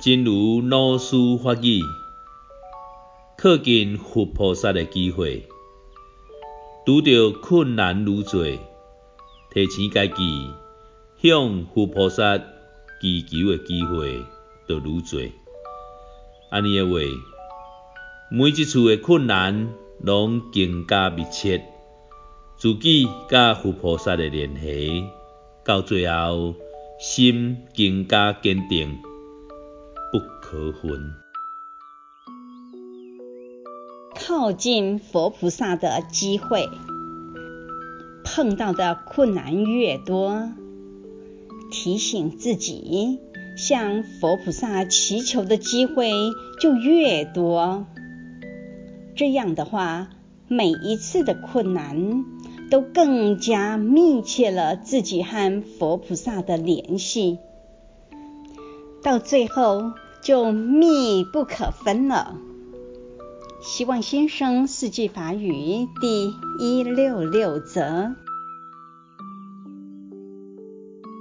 真如老师法语，靠近佛菩萨的机会，拄到困难愈多，提醒家己向佛菩萨祈求的机会就愈多。安尼的话，每一次的困难拢更加密切，自己甲佛菩萨的联系，到最后心更加坚定。不可分。靠近佛菩萨的机会，碰到的困难越多，提醒自己向佛菩萨祈求的机会就越多。这样的话，每一次的困难都更加密切了自己和佛菩萨的联系。到最后就密不可分了。希望先生四季法语第一六六则。